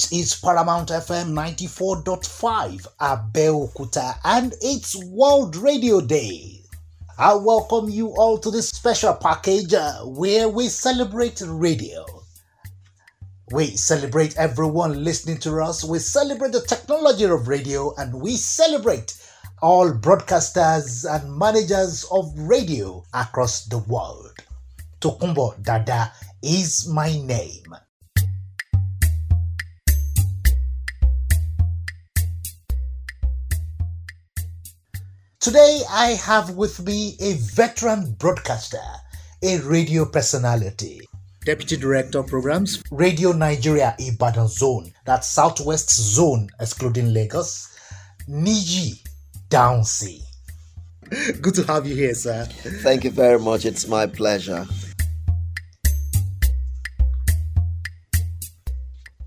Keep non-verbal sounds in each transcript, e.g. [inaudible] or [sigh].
This is Paramount FM 94.5 Abeokuta and it's World Radio Day. I welcome you all to this special package uh, where we celebrate radio. We celebrate everyone listening to us, we celebrate the technology of radio, and we celebrate all broadcasters and managers of radio across the world. Tokumbo Dada is my name. Today, I have with me a veteran broadcaster, a radio personality, Deputy Director of Programs, Radio Nigeria Ibadan Zone, that Southwest Zone, excluding Lagos, Niyi Downsea. Good to have you here, sir. Thank you very much. It's my pleasure.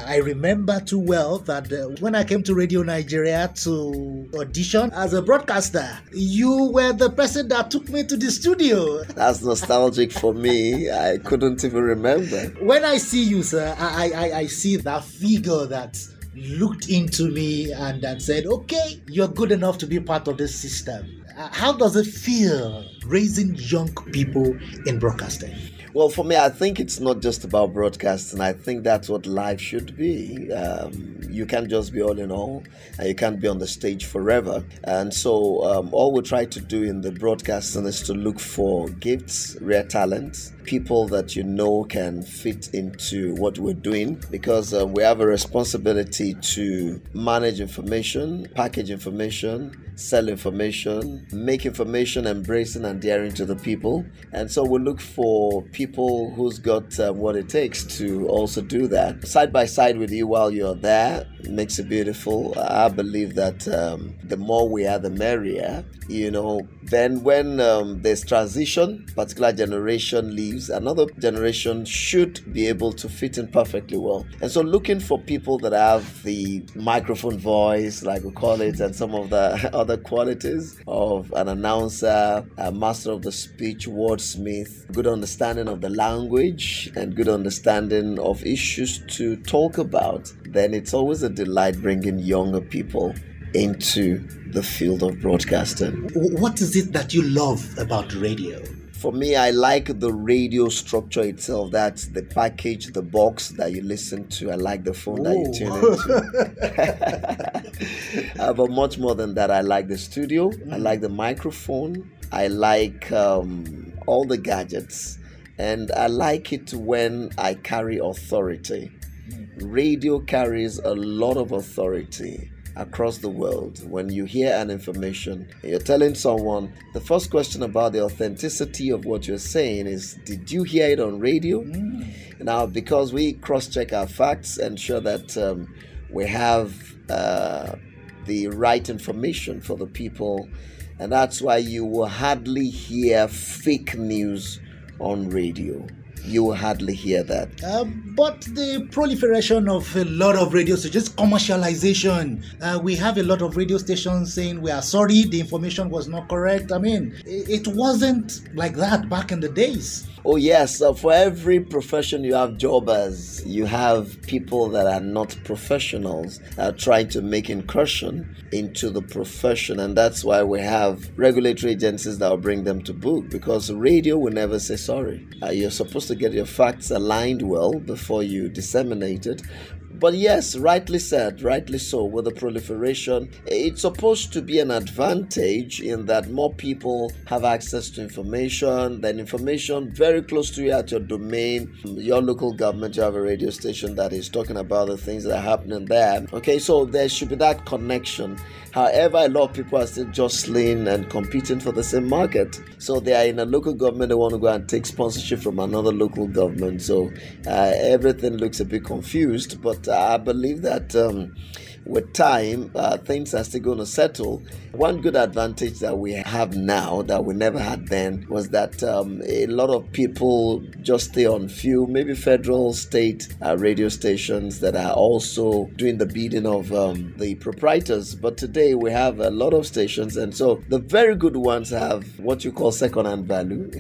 I remember too well that uh, when I came to Radio Nigeria to audition as a broadcaster, you were the person that took me to the studio. [laughs] That's nostalgic for me. I couldn't even remember. When I see you, sir, I, I, I see that figure that looked into me and, and said, okay, you're good enough to be part of this system. Uh, how does it feel raising young people in broadcasting? Well, for me, I think it's not just about broadcasting. I think that's what life should be. Um, you can't just be all in all, and you can't be on the stage forever. And so, um, all we try to do in the broadcasting is to look for gifts, rare talents, people that you know can fit into what we're doing because um, we have a responsibility to manage information, package information, sell information, make information embracing and daring to the people. And so we look for people who's got uh, what it takes to also do that. Side by side with you while you're there makes it beautiful. I believe that um, the more we are, the merrier. You know, then when um, there's transition, particular generation leaves, another generation should be able to fit in perfectly well. And so looking for people that have the microphone voice, like we call it, and some of the [laughs] other qualities of an announcer, a master of the speech, wordsmith, good understanding of the language, and good understanding of issues to talk about, then it's always a delight bringing younger people into the field of broadcasting. What is it that you love about radio? For me, I like the radio structure itself. That's the package, the box that you listen to. I like the phone that you tune into. [laughs] uh, but much more than that, I like the studio. I like the microphone. I like um, all the gadgets. And I like it when I carry authority. Radio carries a lot of authority across the world when you hear an information you're telling someone the first question about the authenticity of what you're saying is did you hear it on radio mm. now because we cross-check our facts and ensure that um, we have uh, the right information for the people and that's why you will hardly hear fake news on radio you will hardly hear that. Uh, but the proliferation of a lot of radio stations, commercialization, uh, we have a lot of radio stations saying we are sorry, the information was not correct. I mean, it wasn't like that back in the days. Oh, yes. Uh, for every profession, you have jobbers. You have people that are not professionals uh, trying to make incursion into the profession. And that's why we have regulatory agencies that will bring them to book because radio will never say sorry. Uh, you're supposed to get your facts aligned well before you disseminate it. But yes, rightly said, rightly so, with the proliferation, it's supposed to be an advantage in that more people have access to information, then information very close to you at your domain. Your local government, you have a radio station that is talking about the things that are happening there. Okay, so there should be that connection. However, a lot of people are still jostling and competing for the same market. So they are in a local government, they want to go and take sponsorship from another local government. So uh, everything looks a bit confused, but I believe that. Um, with time, uh, things are still going to settle. One good advantage that we have now that we never had then was that um, a lot of people just stay on few, maybe federal, state uh, radio stations that are also doing the bidding of um, the proprietors. But today we have a lot of stations, and so the very good ones have what you call second-hand value. [laughs]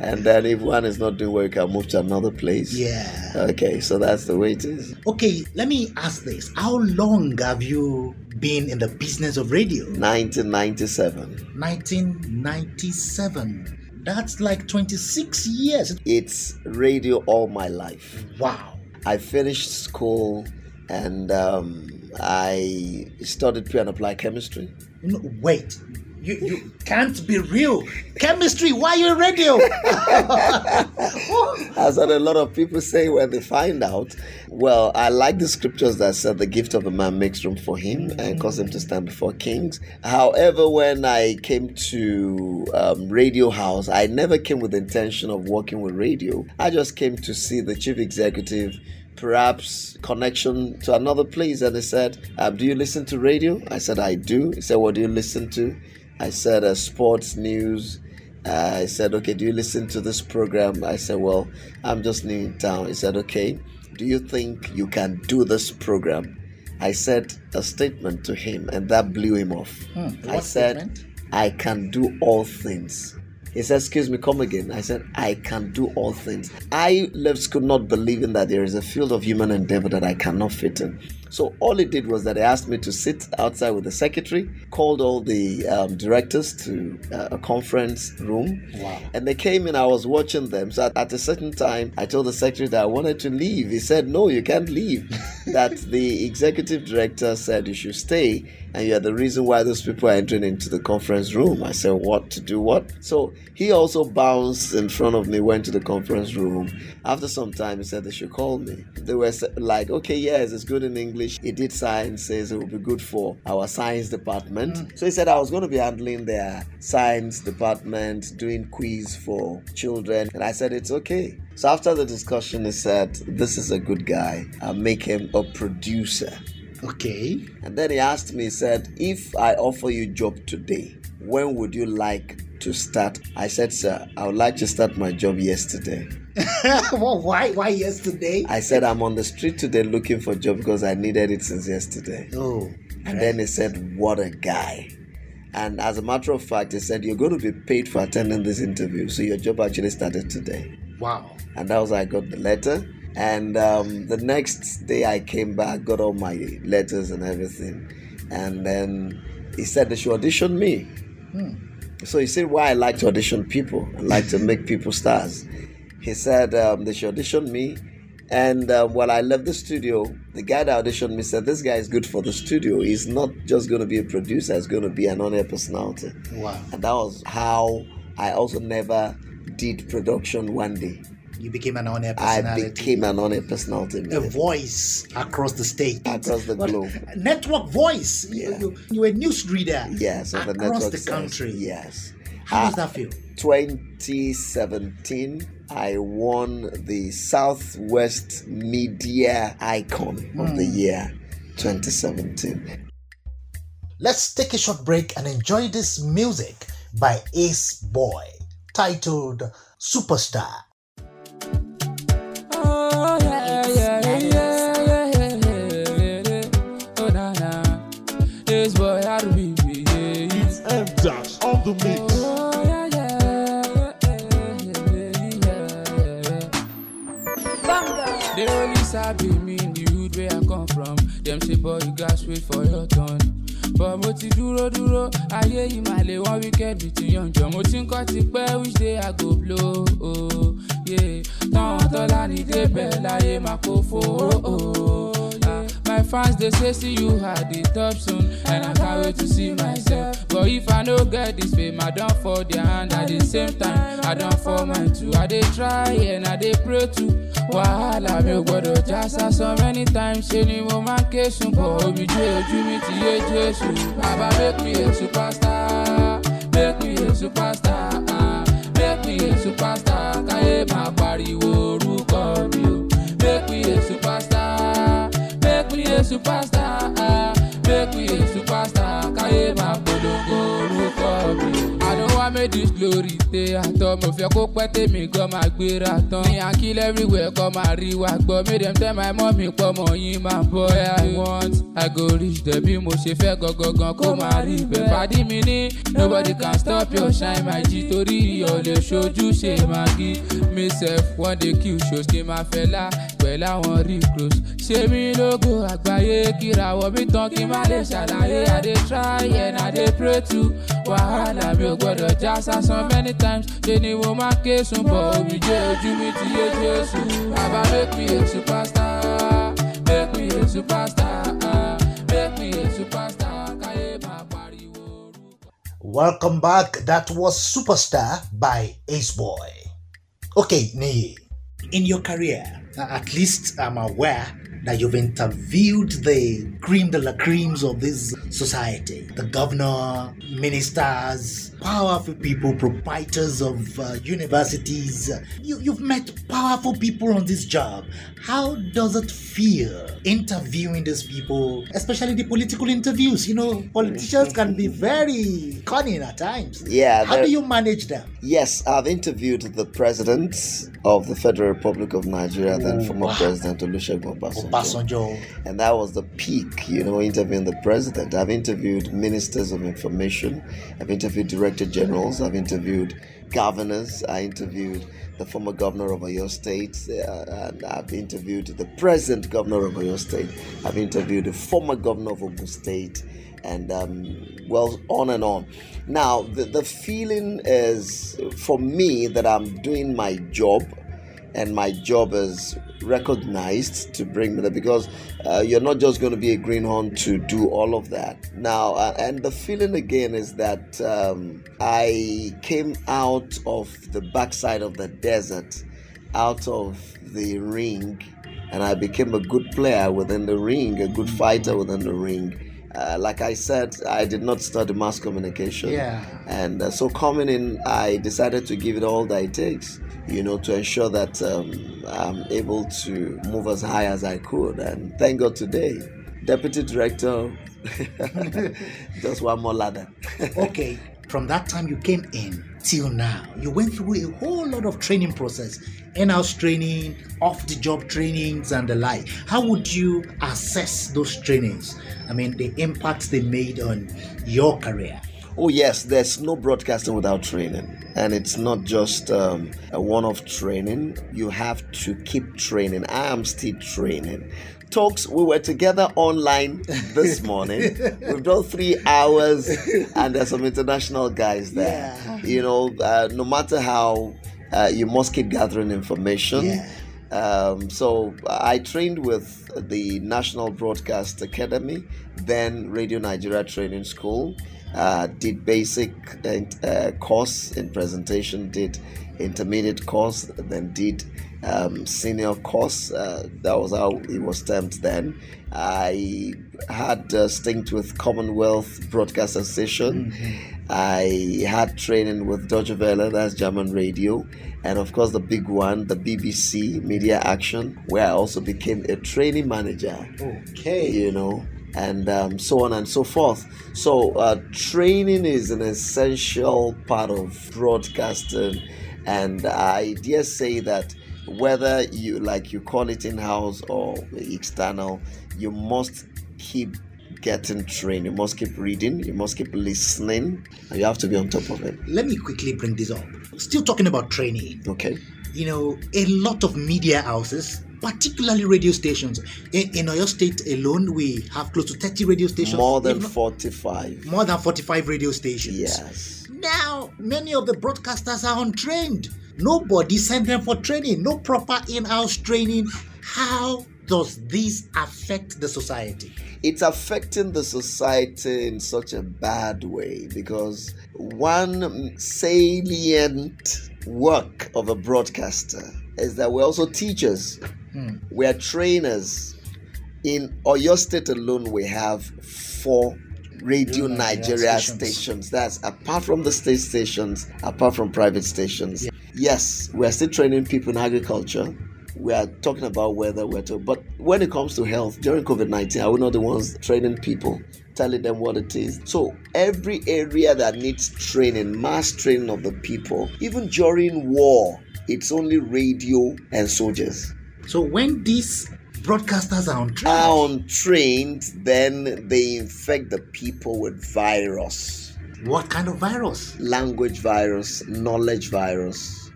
and then if one is not doing well, you can move to another place. Yeah. Okay, so that's the way it is. Okay, let me ask this. How long have you been in the business of radio? 1997. 1997. That's like 26 years. It's radio all my life. Wow. I finished school and um, I studied pure and applied chemistry. No, wait. You, you can't be real. Chemistry, why you radio? [laughs] As what a lot of people say when they find out. Well, I like the scriptures that said the gift of a man makes room for him and cause him to stand before kings. However, when I came to um, Radio House, I never came with the intention of working with radio. I just came to see the chief executive perhaps connection to another place and he said um, do you listen to radio i said i do he said what do you listen to i said uh, sports news uh, I said, okay, do you listen to this program? I said, well, I'm just new in town. He said, okay, do you think you can do this program? I said a statement to him, and that blew him off. Hmm, I said, statement? I can do all things. He said, Excuse me, come again. I said, I can do all things. I left school not believing that there is a field of human endeavor that I cannot fit in. So all it did was that they asked me to sit outside with the secretary, called all the um, directors to uh, a conference room, Wow. and they came in. I was watching them. So at, at a certain time, I told the secretary that I wanted to leave. He said, "No, you can't leave." [laughs] that the executive director said you should stay, and you're the reason why those people are entering into the conference room. I said, "What to do? What?" So he also bounced in front of me, went to the conference room. After some time, he said they should call me. They were like, "Okay, yes, it's good in English." He did science, says it will be good for our science department. Mm. So he said I was going to be handling their science department, doing quiz for children, and I said it's okay. So after the discussion, he said, "This is a good guy. I'll make him a producer." Okay. And then he asked me, he said, If I offer you job today, when would you like to start? I said, Sir, I would like to start my job yesterday. [laughs] well, why? Why yesterday? I said, I'm on the street today looking for a job because I needed it since yesterday. oh. And then he said, What a guy. And as a matter of fact, he said, You're going to be paid for attending this interview. So your job actually started today. Wow. And that was how I got the letter. And um, the next day I came back, got all my letters and everything. And then he said they should audition me. So he said why I like to audition people. I like to make people stars. He said um, they should audition me. And um, while I left the studio, the guy that auditioned me said, This guy is good for the studio. He's not just going to be a producer, he's going to be an on air personality. Wow. And that was how I also never did production one day. You became an on-air I became an on air personality a voice across the state. Across the globe. Network voice. You- Yeah. You, you, were a newsreader. Yes, of the across the sense. country. Yes. How does Uh, that feel? 2017, I won the Southwest Media Icon of the hmm. Year 2017. Let's take a short break and enjoy this music by Ace Boy titled Superstar. Oh yeah, yeah, yeah. Oh boy be. It's on the mix. Sabi me in the hood where I come from. Them say boy you gats wait for your turn. But mo ti dúró dúró, ayé yìí máa lè wọ́n weekend ti yànjọ. Mo ti ń kọ́ ti pẹ́ which day I go blow. Oh, yeah. Táwọn tọ́lá ní débẹ̀ láyé máa kó fo. Oh, oh. My fans dey say see you at the top soon and I can't wait to see myself. But if I no get this fame, I don fall their hand at the same time. I don fall mine too. I dey try and I dey pray too. Wàhálà mi ò gbọ́dọ̀ já sásán many times ṣe ni mo máa ń ké sùn bọ̀ omi jó ojú mi ti yé Jésù. Bàbá make me a superstar, make me a superstar, make me a superstar. Káyé máa pariwo superstar, make me we a superstar. Káyé máa polongo orúkọ mi. I don't wan make this glory stay àtọ́. Mo fẹ́ kó pẹ́ tèmi gan máa gbéra tán. Mi à kill everywhere kọ́ máa rí wa gbọ́. Make dem tell my mommy pọ̀ mọ̀ yín máa bọ̀. I want I go reach there bí mo ṣe fẹ́ gangan kó máa rí bẹ́ẹ̀. Pàdí mi ní nobody can stop your shine my G torí iyọ̀ lè ṣojú ṣe máa gí. Me sef one day kill shows kí n máa fẹ́ lá pẹ̀lú àwọn recruits. Ṣé mi lógo àgbáyé kírawọ́ mi tán kí n má lè ṣàlàyé. I dey try and I dey pray to wàhálà mi ò gbọ́dọ̀ já sásán many times. Ṣé ni mo máa ké sun bọ̀ omi jẹ́ ojú mi ti yé Jésù. Bàbá make me a superstar, make me a superstar, make me a superstar. Káyé máa pariwo. Welcome back. That was Superstar by Ace Boy. Okay, Niyi, in your career, at least I'm aware that you've interviewed the cream de la creams of this society the governor, ministers, powerful people, proprietors of uh, universities. You, you've met powerful people on this job. How does it feel interviewing these people, especially the political interviews? You know, politicians can be very cunning at times. Yeah, How do you manage them? Yes, I've interviewed the president of the Federal Republic of Nigeria, then Oh, former. President Olusegun Obasanjo. Obasanjo. And that was the peak, you know, interviewing the president. I've interviewed ministers of information, I've interviewed director generals, I've interviewed governors, I interviewed the former governor of Oyo State, uh, and I've interviewed the present governor of Oyo State, I've interviewed the former governor of Ogun State, and um, well, on and on. Now, the, the feeling is for me that I'm doing my job and my job is recognized to bring me there because uh, you're not just going to be a greenhorn to do all of that now uh, and the feeling again is that um, i came out of the backside of the desert out of the ring and i became a good player within the ring a good fighter within the ring uh, like I said, I did not study mass communication. Yeah. And uh, so coming in, I decided to give it all that it takes, you know, to ensure that um, I'm able to move as high as I could. And thank God today, Deputy Director, [laughs] just one more ladder. [laughs] okay, from that time you came in till now, you went through a whole lot of training process, in-house training, off-the-job trainings, and the like. How would you assess those trainings? I mean, the impact they made on your career. Oh, yes, there's no broadcasting without training. And it's not just um, a one off training, you have to keep training. I am still training. Talks, we were together online this [laughs] morning. We've done three hours, and there's some international guys there. Yeah. You know, uh, no matter how uh, you must keep gathering information. Yeah. Um, so I trained with the National Broadcast Academy, then Radio Nigeria Training School. Uh, did basic uh, course in presentation, did intermediate course, then did um, senior course. Uh, that was how it was termed then. I had a stint with Commonwealth Broadcast Association. I had training with Deutsche Welle, that's German radio, and of course the big one, the BBC Media Action, where I also became a training manager. Okay. You know, and um, so on and so forth. So uh, training is an essential part of broadcasting, and I dare say that whether you like you call it in-house or external, you must keep getting trained. You must keep reading. You must keep listening, and you have to be on top of it. Let me quickly bring this up. Still talking about training. Okay. you know, a lot of media houses, particularly radio stations. In, in Oyo State alone, we have close to 30 radio stations. More than not- forty-five. more than 45 radio stations. Yes. Now, many of the broadcasters are untrained. Nobody sent them for training, no proper in house training. How does this affect the society? it's affecting the society in such a bad way because one salient work of a broadcaster is that we're also teachers, hmm. we're trainers. In Oyo State alone, we have four Radio Nigeria Nigeria stations. stations. That's apart from the state stations, apart from private stations. Yes, we're still training people in agriculture. we are talking about weather, weather. But when it comes to health, during COVID 19, are we not the ones training people, telling them what it is? So, every area that needs training, mass training of the people, even during war, it's only radio and soldiers. So, when these broadcasters are untrained, are untrained then they infect the people with virus. What kind of virus? Language virus, knowledge virus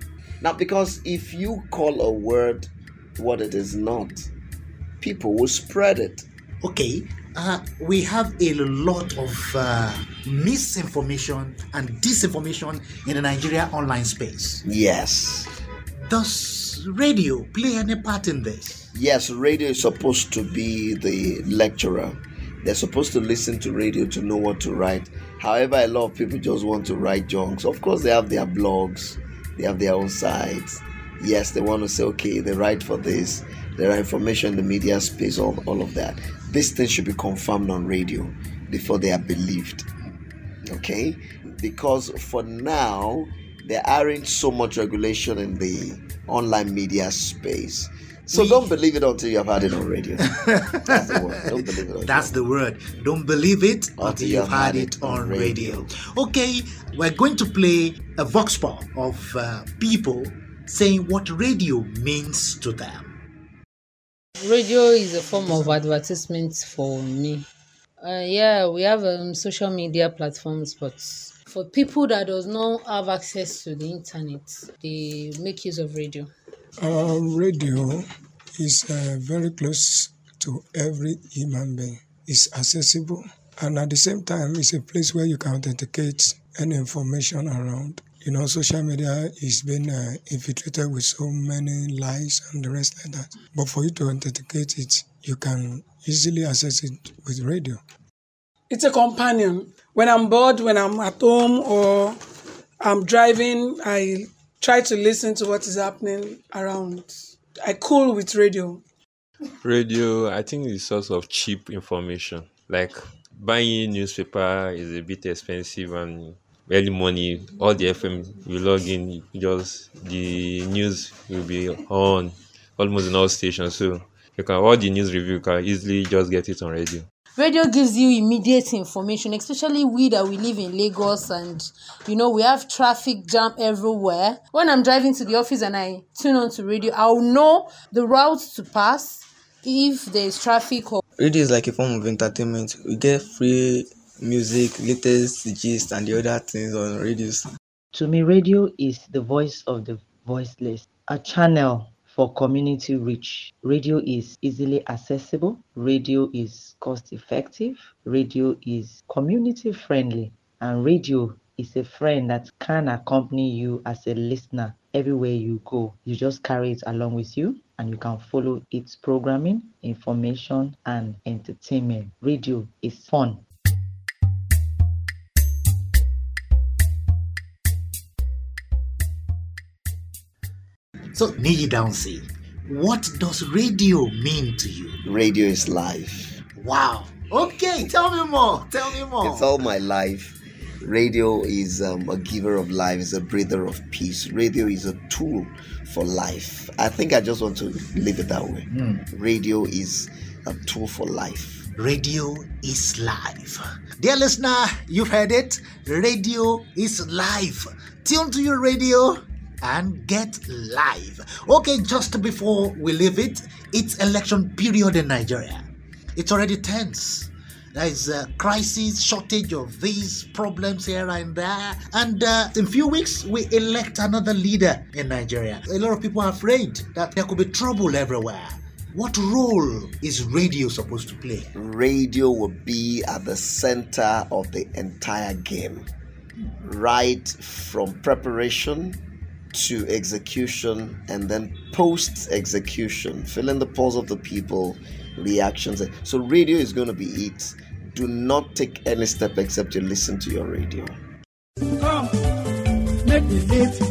now, because if you call a word what it is not, people will spread it. Okay, uh, we have a lot of uh, misinformation and disinformation in the Nigeria online space. Yes. Does radio play any part in this? Yes, radio is supposed to be the lecturer. They're supposed to listen to radio to know what to write. However, a lot of people just want to write junks. Of course, they have their blogs, they have their own sites. Yes, they want to say, okay, they write for this. There are information in the media space, all, all of that. These things should be confirmed on radio before they are believed. Okay? Because for now, there aren't so much regulation in the online media space. So we, don't believe it until you have had it on radio. That's the word. Don't [laughs] believe it. That's the word. Don't believe it until, until you've had, had it on radio. radio. Okay, we're going to play a vox pop of uh, people saying what radio means to them. Radio is a form of advertisement for me. Uh, yeah, we have um, social media platforms, but for people that does not have access to the internet, they make use of radio. Radio is uh, very close to every human being. It's accessible, and at the same time, it's a place where you can authenticate any information around. You know, social media is being uh, infiltrated with so many lies and the rest like that. But for you to authenticate it, you can easily access it with radio. It's a companion. When I'm bored, when I'm at home or I'm driving, I try to listen to what is happening around. I cool with radio. Radio, I think, is source of cheap information. Like buying newspaper is a bit expensive and early money. all the FM you log in, just the news will be on almost in all stations. So you can all the news review you can easily just get it on radio. Radio gives you immediate information especially we that we live in lagos and you know we have traffic jam everywhere. When i'm driving to the office and i tune on to radio i'll know the route to pass if there's traffic or radio is like a form of entertainment. We get free music latest gist and the other things on radios to me radio is the voice of the voiceless a channel for community reach. Radio is easily accessible, radio is cost effective, radio is community friendly, and radio is a friend that can accompany you as a listener everywhere you go. You just carry it along with you and you can follow its programming, information, and entertainment. Radio is fun. So, Niyi Downsi, what does radio mean to you? Radio is life. Wow. Okay, tell me more. Tell me more. It's all my life. Radio is um, a giver of life, is a breather of peace. Radio is a tool for life. I think I just want to leave it that way. Mm. Radio is a tool for life. Radio is life. Dear listener, you've heard it. Radio is life. Tune to your radio and get live. Okay, just before we leave it, it's election period in Nigeria. It's already tense. There is a crisis, shortage of these problems here and there. And uh, in a few weeks, we elect another leader in Nigeria. A lot of people are afraid that there could be trouble everywhere. What role is radio supposed to play? Radio will be at the center of the entire game, right from preparation to execution and then post execution, filling the pulse of the people, reactions. So, radio is going to be it. Do not take any step except you listen to your radio. Come, make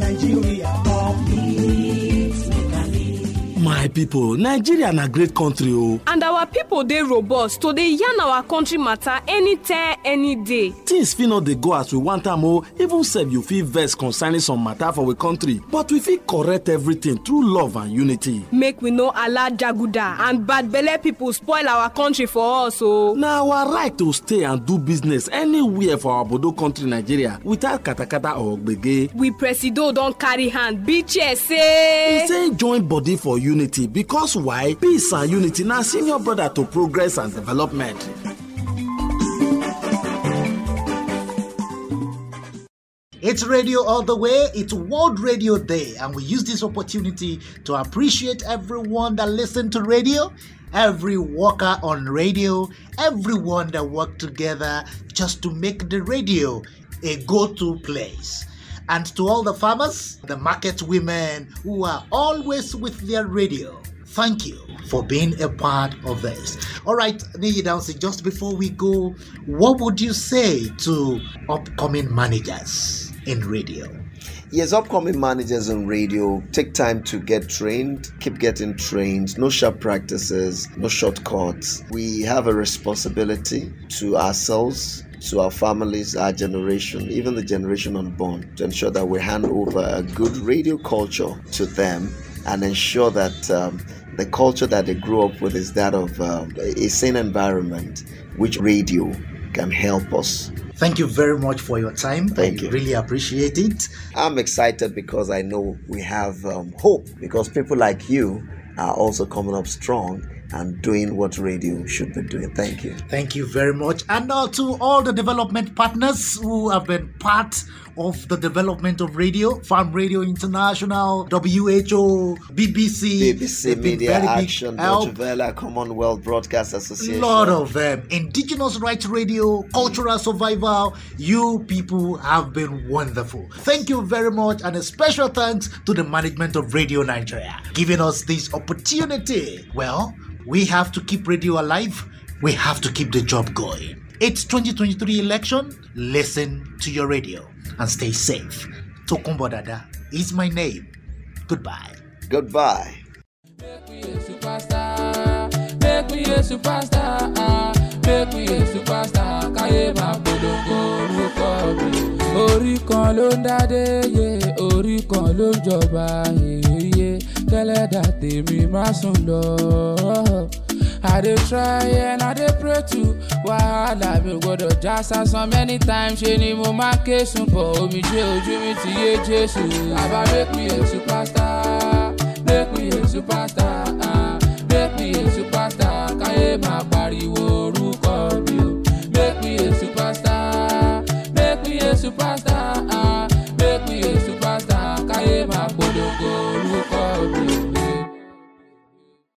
Nigeria my pipo nigeria na great country o. And our pipo dey robust to dey yarn our country matter anytime any day. Things fit no dey go as we want am o. Even sef you fit vex concerning some matter for we country. But we fit correct everything through love and unity. Make we no allow jaguda and bad belle pipo spoil our country for us o. Na our right to stay and do business anywhere for our obodo country nigeria without katakata or gbege. We presido don carry hand beat chest say. E say join body for unity because why peace and unity na senior brother to progress and development It's radio all the way. It's World Radio Day, and we use this opportunity to appreciate everyone that listen to radio, every worker on radio, everyone that work together just to make the radio a go-to place. And to all the farmers, the market women who are always with their radio. Thank you for being a part of this. All right, Niyi Downsy, just before we go, what would you say to upcoming managers in radio? Yes, upcoming managers on radio take time to get trained, keep getting trained, no sharp practices, no shortcuts. We have a responsibility to ourselves, to our families, our generation, even the generation unborn, to ensure that we hand over a good radio culture to them and ensure that um, the culture that they grew up with is that of um, a sane environment, which radio can help us Thank you very much for your time. Thank I you. really appreciate it. I'm excited because I know we have um, hope because people like you are also coming up strong and doing what radio should be doing. Thank you. Thank you very much. And uh, to all the development partners who have been part of the development of radio, Farm Radio International, WHO, BBC, BBC Media Action. Deutsche Welle, Commonwealth Broadcast Association. A lot of them. Indigenous Rights Radio, Cultural Survival. You people have been wonderful. Thank you very much, and a special thanks to the management of Radio Nigeria giving us this opportunity. Well, we have to keep radio alive. We have to keep the job going. It's 2023 election. Listen to your radio and stay safe. Tokumbo Dada is my name. Goodbye. Goodbye. Make me a superstar, make me a superstar, káyé máa polongo orúkọ mi. Orí kan ló ń dádé, yé orí kan ló ń jọba, yéyé kẹ́lẹ́dà tèmi má sùn lọ. i dey try and i dey pray too. Wàhálà mi ò gbọdọ̀ já sásán. Many times ṣe ni mo máa ké sùn bọ̀ omijé ojú mi ti yé jésù. Bàbá make me a superstar. Make me a superstar. Ah, make me a superstar. Káyé máa pariwo.